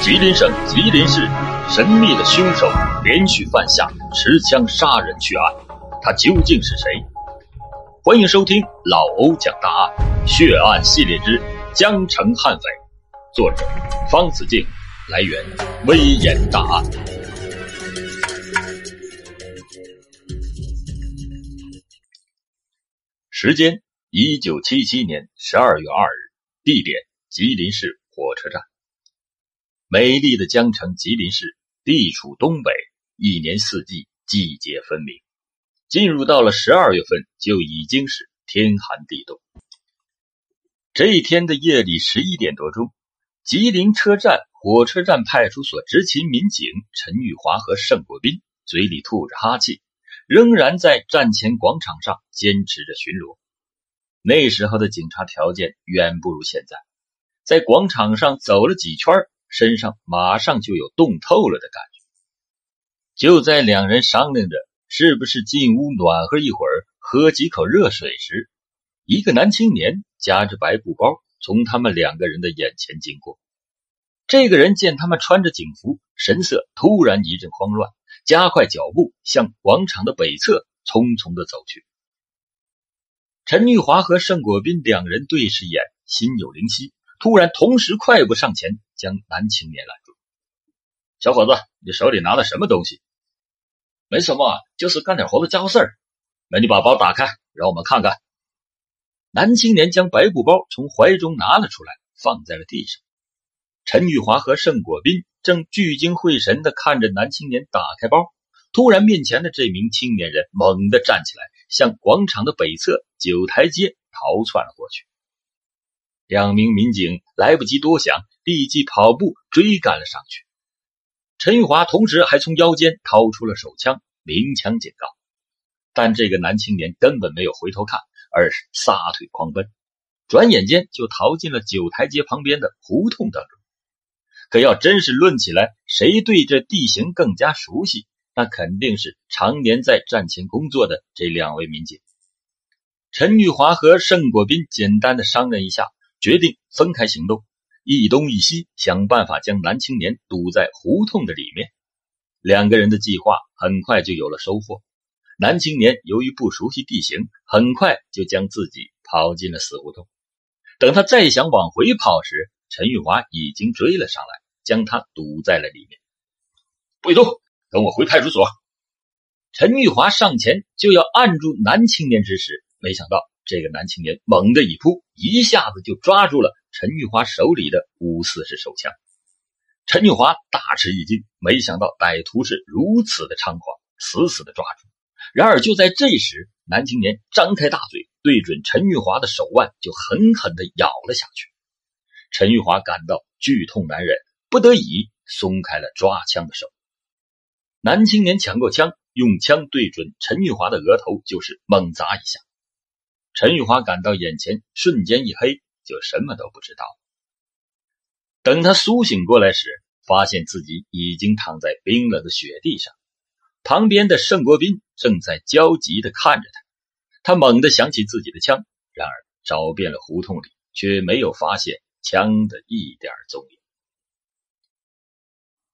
吉林省吉林市神秘的凶手连续犯下持枪杀人血案，他究竟是谁？欢迎收听老欧讲大案血案系列之江城悍匪，作者方子敬，来源微言大案。时间：一九七七年十二月二日，地点：吉林市火车站。美丽的江城吉林市地处东北，一年四季季节分明。进入到了十二月份，就已经是天寒地冻。这一天的夜里十一点多钟，吉林车站火车站派出所执勤民警陈玉华和盛国斌嘴里吐着哈气，仍然在站前广场上坚持着巡逻。那时候的警察条件远不如现在，在广场上走了几圈身上马上就有冻透了的感觉。就在两人商量着是不是进屋暖和一会儿，喝几口热水时，一个男青年夹着白布包从他们两个人的眼前经过。这个人见他们穿着警服，神色突然一阵慌乱，加快脚步向广场的北侧匆匆的走去。陈玉华和盛国斌两人对视一眼，心有灵犀，突然同时快步上前。将男青年拦住，小伙子，你手里拿的什么东西？没什么，就是干点活的家伙事儿。那你把包打开，让我们看看。男青年将白布包从怀中拿了出来，放在了地上。陈玉华和盛国斌正聚精会神的看着男青年打开包，突然，面前的这名青年人猛地站起来，向广场的北侧九台街逃窜了过去。两名民警来不及多想。立即跑步追赶了上去，陈玉华同时还从腰间掏出了手枪，鸣枪警告。但这个男青年根本没有回头看，而是撒腿狂奔，转眼间就逃进了九台街旁边的胡同当中。可要真是论起来，谁对这地形更加熟悉，那肯定是常年在战前工作的这两位民警。陈玉华和盛国斌简单的商量一下，决定分开行动。一东一西，想办法将男青年堵在胡同的里面。两个人的计划很快就有了收获。男青年由于不熟悉地形，很快就将自己跑进了死胡同。等他再想往回跑时，陈玉华已经追了上来，将他堵在了里面。不许动！跟我回派出所。陈玉华上前就要按住男青年之时，没想到这个男青年猛地一扑，一下子就抓住了。陈玉华手里的五四式手枪，陈玉华大吃一惊，没想到歹徒是如此的猖狂，死死的抓住。然而就在这时，男青年张开大嘴，对准陈玉华的手腕就狠狠的咬了下去。陈玉华感到剧痛难忍，不得已松开了抓枪的手。男青年抢过枪，用枪对准陈玉华的额头就是猛砸一下。陈玉华感到眼前瞬间一黑。就什么都不知道。等他苏醒过来时，发现自己已经躺在冰冷的雪地上，旁边的盛国斌正在焦急的看着他。他猛地想起自己的枪，然而找遍了胡同里，却没有发现枪的一点踪影。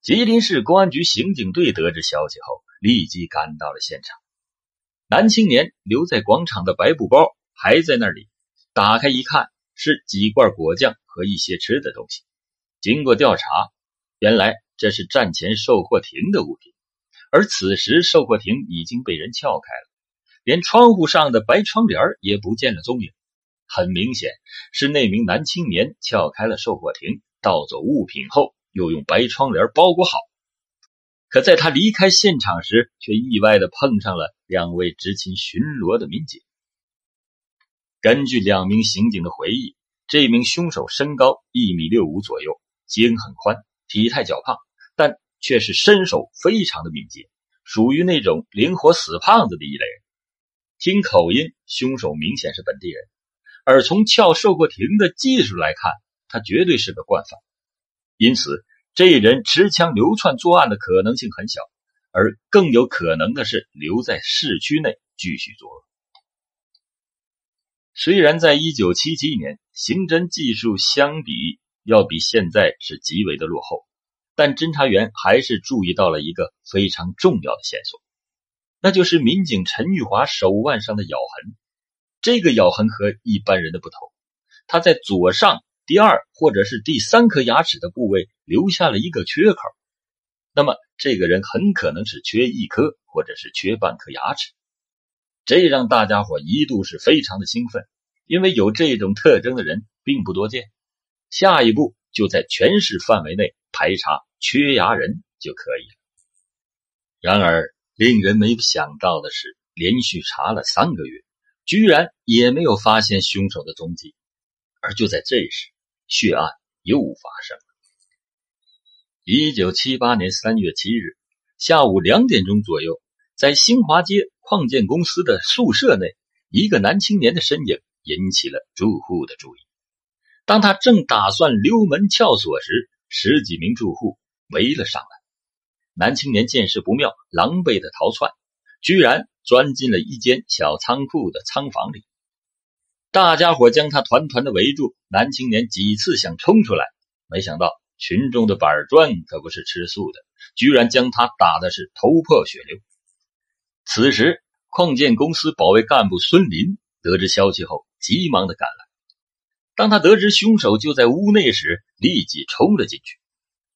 吉林市公安局刑警队得知消息后，立即赶到了现场。男青年留在广场的白布包还在那里，打开一看。是几罐果酱和一些吃的东西。经过调查，原来这是战前售货亭的物品，而此时售货亭已经被人撬开了，连窗户上的白窗帘也不见了踪影。很明显，是那名男青年撬开了售货亭，盗走物品后，又用白窗帘包裹好。可在他离开现场时，却意外的碰上了两位执勤巡逻的民警。根据两名刑警的回忆，这名凶手身高一米六五左右，肩很宽，体态较胖，但却是身手非常的敏捷，属于那种灵活死胖子的一类人。听口音，凶手明显是本地人，而从撬售货亭的技术来看，他绝对是个惯犯。因此，这人持枪流窜作案的可能性很小，而更有可能的是留在市区内继续作恶。虽然在一九七七年，刑侦技术相比要比现在是极为的落后，但侦查员还是注意到了一个非常重要的线索，那就是民警陈玉华手腕上的咬痕。这个咬痕和一般人的不同，他在左上第二或者是第三颗牙齿的部位留下了一个缺口。那么，这个人很可能是缺一颗或者是缺半颗牙齿。这让大家伙一度是非常的兴奋，因为有这种特征的人并不多见。下一步就在全市范围内。排查缺牙人就可以了。然而，令人没想到的是，连续查了三个月，居然也没有发现凶手的踪迹。而就在这时，血案又发生了。一九七八年三月七日下午两点钟左右，在新华街矿建公司的宿舍内，一个男青年的身影引起了住户的注意。当他正打算溜门撬锁时，十几名住户围了上来，男青年见势不妙，狼狈的逃窜，居然钻进了一间小仓库的仓房里。大家伙将他团团的围住，男青年几次想冲出来，没想到群众的板砖可不是吃素的，居然将他打的是头破血流。此时，矿建公司保卫干部孙林得知消息后，急忙的赶来。当他得知凶手就在屋内时，立即冲了进去。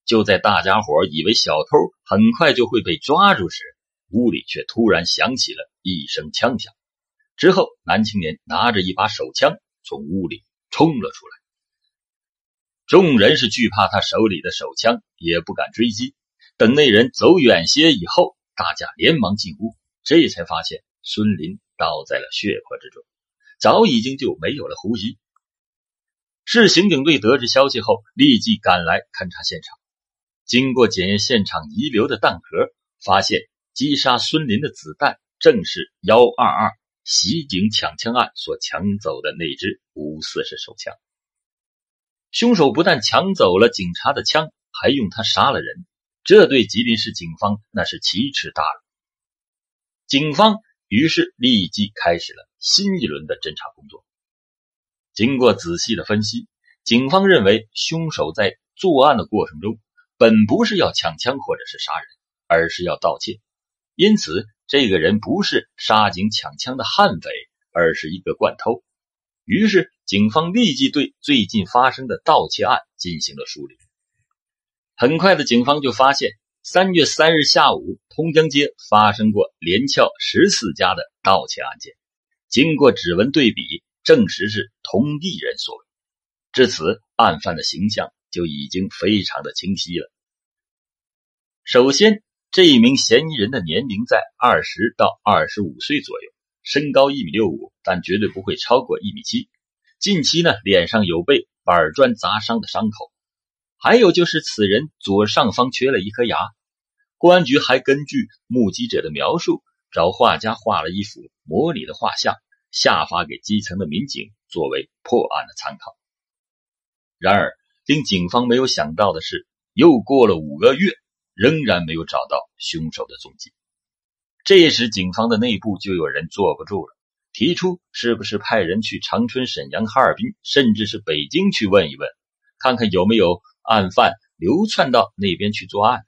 就在大家伙以为小偷很快就会被抓住时，屋里却突然响起了一声枪响。之后，男青年拿着一把手枪从屋里冲了出来。众人是惧怕他手里的手枪，也不敢追击。等那人走远些以后，大家连忙进屋，这才发现孙林倒在了血泊之中，早已经就没有了呼吸。市刑警队得知消息后，立即赶来勘察现场。经过检验现场遗留的弹壳，发现击杀孙林的子弹正是幺二二袭警抢枪案所抢走的那支五四式手枪。凶手不但抢走了警察的枪，还用它杀了人，这对吉林市警方那是奇耻大辱。警方于是立即开始了新一轮的侦查工作。经过仔细的分析，警方认为凶手在作案的过程中，本不是要抢枪或者是杀人，而是要盗窃。因此，这个人不是杀警抢枪的悍匪，而是一个惯偷。于是，警方立即对最近发生的盗窃案进行了梳理。很快的，警方就发现，三月三日下午，通江街发生过连撬十四家的盗窃案件。经过指纹对比。证实是同一人所为，至此案犯的形象就已经非常的清晰了。首先，这一名嫌疑人的年龄在二十到二十五岁左右，身高一米六五，但绝对不会超过一米七。近期呢，脸上有被板砖砸伤的伤口，还有就是此人左上方缺了一颗牙。公安局还根据目击者的描述，找画家画了一幅模拟的画像。下发给基层的民警作为破案的参考。然而，令警方没有想到的是，又过了五个月，仍然没有找到凶手的踪迹。这时，警方的内部就有人坐不住了，提出是不是派人去长春、沈阳、哈尔滨，甚至是北京去问一问，看看有没有案犯流窜到那边去作案。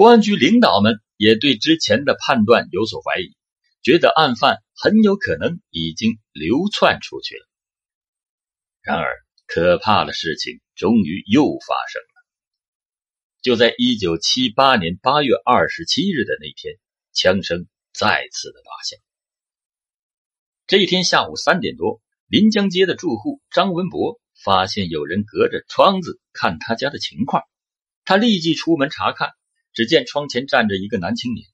公安局领导们也对之前的判断有所怀疑。觉得案犯很有可能已经流窜出去了。然而，可怕的事情终于又发生了。就在一九七八年八月二十七日的那天，枪声再次的打响。这一天下午三点多，临江街的住户张文博发现有人隔着窗子看他家的情况，他立即出门查看，只见窗前站着一个男青年。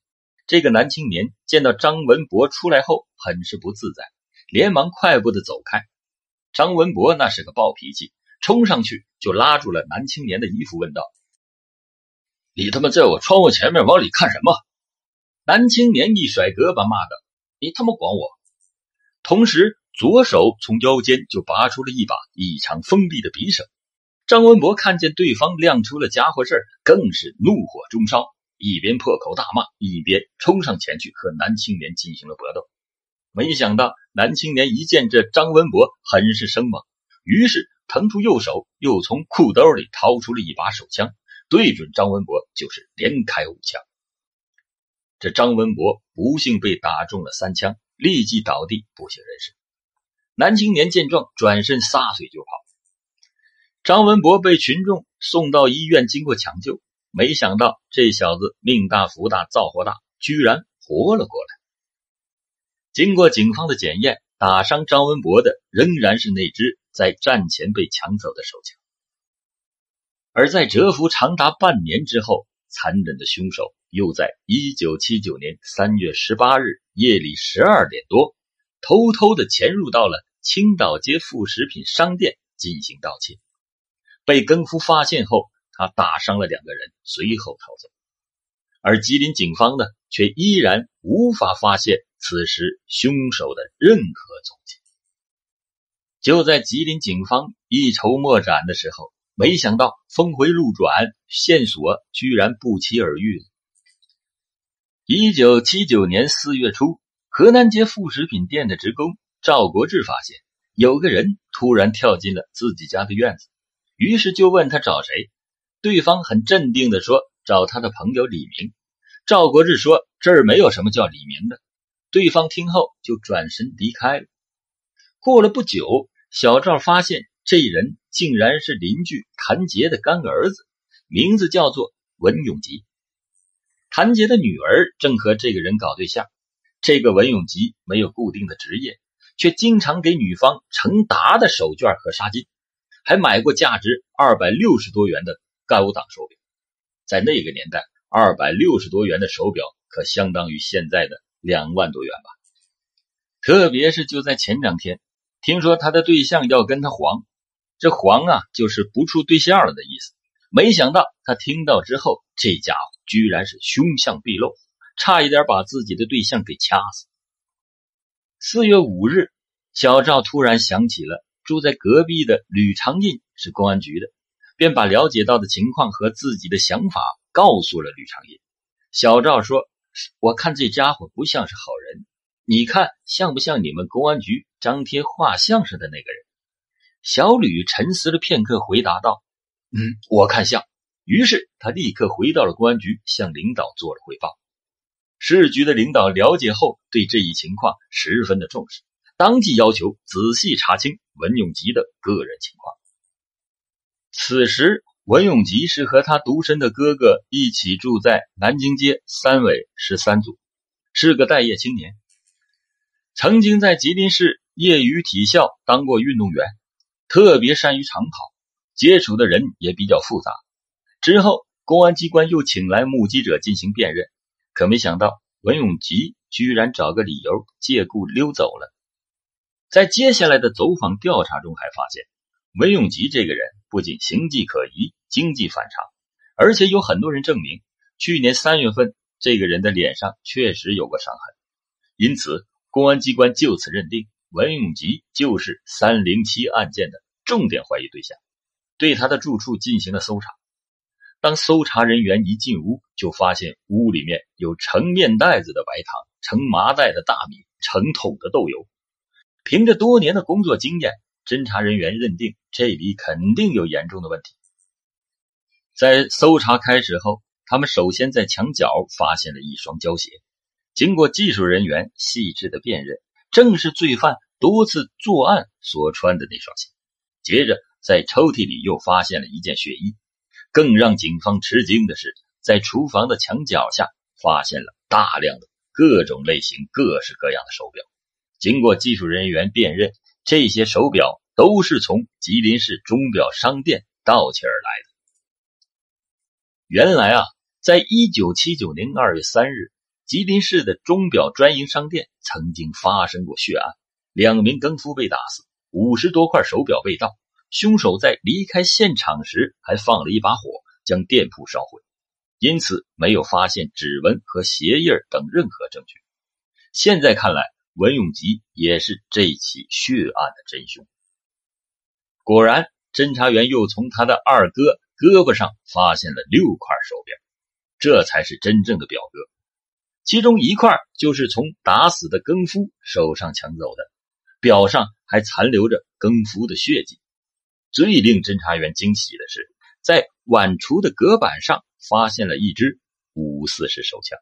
这个男青年见到张文博出来后，很是不自在，连忙快步的走开。张文博那是个暴脾气，冲上去就拉住了男青年的衣服，问道：“你他妈在我窗户前面往里看什么？”男青年一甩胳膊，骂道：“你他妈管我！”同时，左手从腰间就拔出了一把异常锋利的匕首。张文博看见对方亮出了家伙事更是怒火中烧。一边破口大骂，一边冲上前去和男青年进行了搏斗。没想到男青年一见这张文博很是生猛，于是腾出右手，又从裤兜里掏出了一把手枪，对准张文博就是连开五枪。这张文博不幸被打中了三枪，立即倒地不省人事。男青年见状，转身撒腿就跑。张文博被群众送到医院，经过抢救，没想到这小子命大福大，造化大，居然活了过来。经过警方的检验，打伤张文博的仍然是那支在战前被抢走的手枪。而在蛰伏长达半年之后，残忍的凶手又在1979年3月18日夜里12点多，偷偷的潜入到了青岛街副食品商店进行盗窃。被更夫发现后，他打伤了两个人，随后逃走。而吉林警方呢，却依然无法发现此时凶手的任何踪迹。就在吉林警方一筹莫展的时候。没想到峰回路转，线索居然不期而遇了。一九七九年四月初，河南街副食品店的职工赵国志发现有个人突然跳进了自己家的院子，于是就问他找谁。对方很镇定的说找他的朋友李明。赵国志说这儿没有什么叫李明的。对方听后就转身离开了。过了不久，小赵发现这人。竟然是邻居谭杰的干儿子，名字叫做文永吉。谭杰的女儿正和这个人搞对象。这个文永吉没有固定的职业，却经常给女方成沓的手绢和纱巾，还买过价值二百六十多元的高档手表。在那个年代，二百六十多元的手表可相当于现在的两万多元吧。特别是就在前两天，听说他的对象要跟他黄。这黄啊，就是不处对象了的意思。没想到他听到之后，这家伙居然是凶相毕露，差一点把自己的对象给掐死。四月五日，小赵突然想起了住在隔壁的吕长印是公安局的，便把了解到的情况和自己的想法告诉了吕长印。小赵说：“我看这家伙不像是好人，你看像不像你们公安局张贴画像似的那个人？”小吕沉思了片刻，回答道：“嗯，我看像。”于是他立刻回到了公安局，向领导做了汇报。市局的领导了解后，对这一情况十分的重视，当即要求仔细查清文永吉的个人情况。此时，文永吉是和他独身的哥哥一起住在南京街三委十三组，是个待业青年，曾经在吉林市业余体校当过运动员。特别善于长跑，接触的人也比较复杂。之后，公安机关又请来目击者进行辨认，可没想到文永吉居然找个理由借故溜走了。在接下来的走访调查中，还发现文永吉这个人不仅形迹可疑、经济反常，而且有很多人证明，去年三月份这个人的脸上确实有过伤痕。因此，公安机关就此认定。文永吉就是三零七案件的重点怀疑对象，对他的住处进行了搜查。当搜查人员一进屋，就发现屋里面有成面袋子的白糖、成麻袋的大米、成桶的豆油。凭着多年的工作经验，侦查人员认定这里肯定有严重的问题。在搜查开始后，他们首先在墙角发现了一双胶鞋，经过技术人员细致的辨认。正是罪犯多次作案所穿的那双鞋。接着，在抽屉里又发现了一件血衣。更让警方吃惊的是，在厨房的墙角下发现了大量的各种类型、各式各样的手表。经过技术人员辨认，这些手表都是从吉林市钟表商店盗窃而来的。原来啊，在一九七九年二月三日。吉林市的钟表专营商店曾经发生过血案，两名更夫被打死，五十多块手表被盗。凶手在离开现场时还放了一把火，将店铺烧毁，因此没有发现指纹和鞋印等任何证据。现在看来，文永吉也是这起血案的真凶。果然，侦查员又从他的二哥胳膊上发现了六块手表，这才是真正的表哥。其中一块就是从打死的更夫手上抢走的，表上还残留着更夫的血迹。最令侦查员惊喜的是，在晚厨的隔板上发现了一支五四式手枪。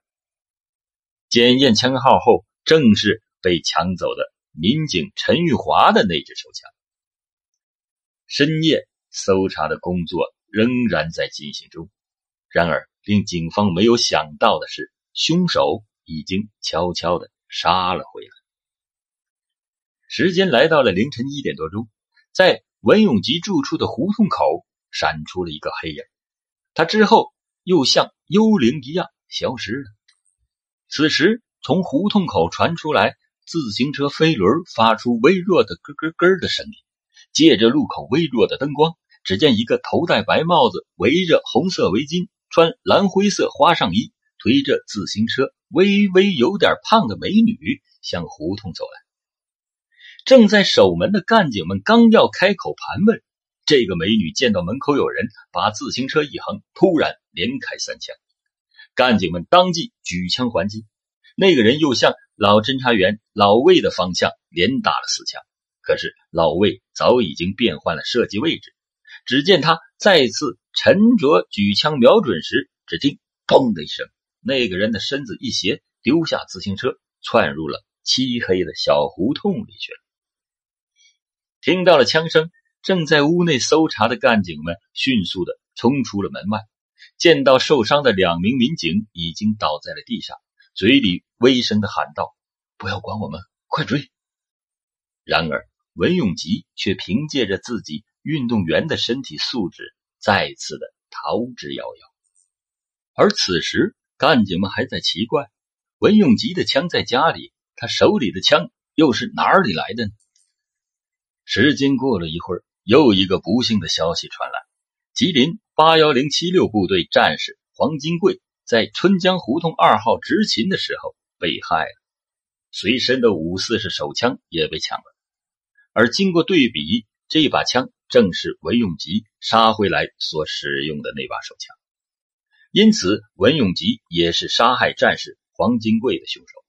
检验枪号后，正是被抢走的民警陈玉华的那支手枪。深夜搜查的工作仍然在进行中，然而令警方没有想到的是，凶手已经悄悄的杀了回来。时间来到了凌晨一点多钟，在文永吉住处的胡同口闪出了一个黑影，他之后又像幽灵一样消失了。此时，从胡同口传出来自行车飞轮发出微弱的咯咯咯的声音。借着路口微弱的灯光，只见一个头戴白帽子、围着红色围巾、穿蓝灰色花上衣、推着自行车、微微有点胖的美女向胡同走来。正在守门的干警们刚要开口盘问，这个美女见到门口有人，把自行车一横，突然连开三枪。干警们当即举枪还击，那个人又向老侦查员老魏的方向连打了四枪。可是老魏早已经变换了射击位置，只见他再次沉着举枪瞄准时，只听“砰”的一声，那个人的身子一斜，丢下自行车，窜入了漆黑的小胡同里去了。听到了枪声，正在屋内搜查的干警们迅速的冲出了门外，见到受伤的两名民警已经倒在了地上，嘴里微声的喊道：“不要管我们，快追！”然而。文永吉却凭借着自己运动员的身体素质，再次的逃之夭夭。而此时，干警们还在奇怪：文永吉的枪在家里，他手里的枪又是哪里来的呢？时间过了一会儿，又一个不幸的消息传来：吉林八幺零七六部队战士黄金贵在春江胡同二号执勤的时候被害了，随身的五四式手枪也被抢了。而经过对比，这把枪正是文永吉杀回来所使用的那把手枪，因此文永吉也是杀害战士黄金贵的凶手。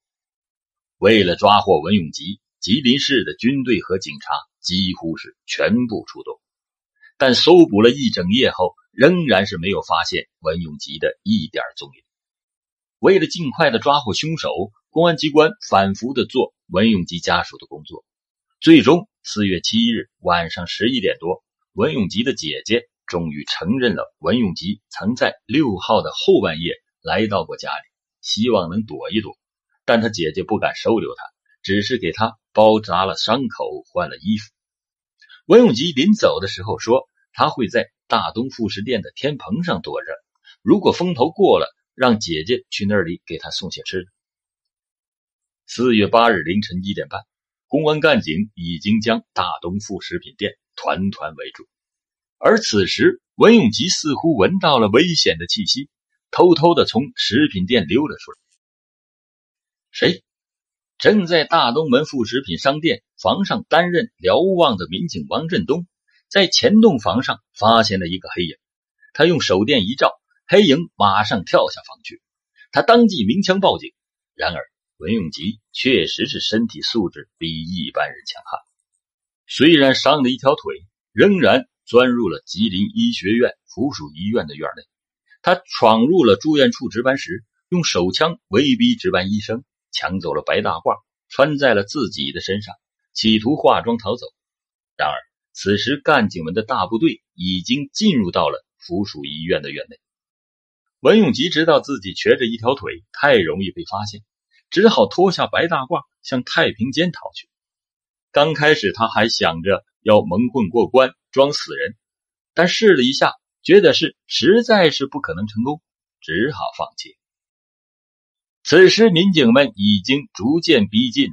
为了抓获文永吉，吉林市的军队和警察几乎是全部出动，但搜捕了一整夜后，仍然是没有发现文永吉的一点踪影。为了尽快的抓获凶手，公安机关反复的做文永吉家属的工作，最终。四月七日晚上十一点多，文永吉的姐姐终于承认了文永吉曾在六号的后半夜来到过家里，希望能躲一躲，但他姐姐不敢收留他，只是给他包扎了伤口，换了衣服。文永吉临走的时候说，他会在大东副食店的天棚上躲着，如果风头过了，让姐姐去那里给他送些吃的。四月八日凌晨一点半。公安干警已经将大东副食品店团团围住，而此时文永吉似乎闻到了危险的气息，偷偷的从食品店溜了出来。谁？正在大东门副食品商店房上担任瞭望的民警王振东，在前栋房上发现了一个黑影，他用手电一照，黑影马上跳下房去，他当即鸣枪报警，然而。文永吉确实是身体素质比一般人强悍，虽然伤了一条腿，仍然钻入了吉林医学院附属医院的院内。他闯入了住院处值班室，用手枪威逼值班医生，抢走了白大褂，穿在了自己的身上，企图化妆逃走。然而，此时干警们的大部队已经进入到了附属医院的院内。文永吉知道自己瘸着一条腿，太容易被发现。只好脱下白大褂，向太平间逃去。刚开始，他还想着要蒙混过关，装死人，但试了一下，觉得是实在是不可能成功，只好放弃。此时，民警们已经逐渐逼近，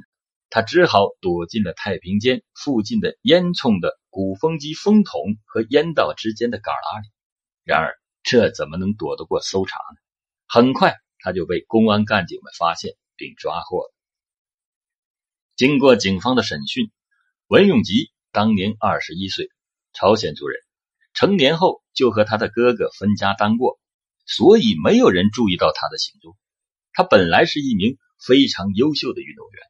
他只好躲进了太平间附近的烟囱的鼓风机风筒和烟道之间的旮旯里。然而，这怎么能躲得过搜查呢？很快，他就被公安干警们发现。并抓获了。经过警方的审讯，文永吉当年二十一岁，朝鲜族人，成年后就和他的哥哥分家单过，所以没有人注意到他的行踪。他本来是一名非常优秀的运动员，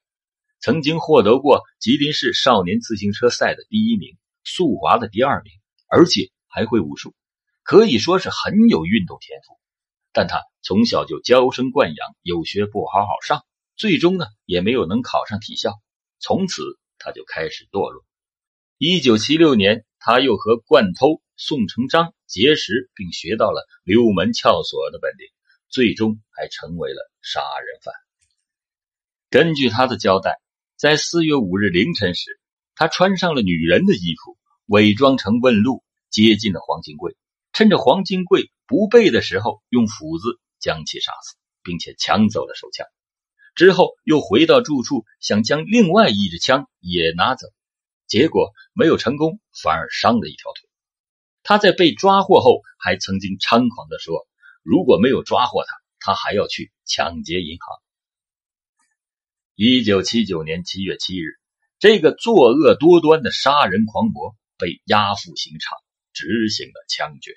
曾经获得过吉林市少年自行车赛的第一名，速滑的第二名，而且还会武术。可以说是很有运动天赋。但他从小就娇生惯养，有学不好好上，最终呢也没有能考上体校。从此他就开始堕落。一九七六年，他又和惯偷宋成章结识，并学到了溜门撬锁的本领，最终还成为了杀人犯。根据他的交代，在四月五日凌晨时，他穿上了女人的衣服，伪装成问路，接近了黄金贵，趁着黄金贵。不备的时候，用斧子将其杀死，并且抢走了手枪。之后又回到住处，想将另外一支枪也拿走，结果没有成功，反而伤了一条腿。他在被抓获后，还曾经猖狂地说：“如果没有抓获他，他还要去抢劫银行。”一九七九年七月七日，这个作恶多端的杀人狂魔被押赴刑场，执行了枪决。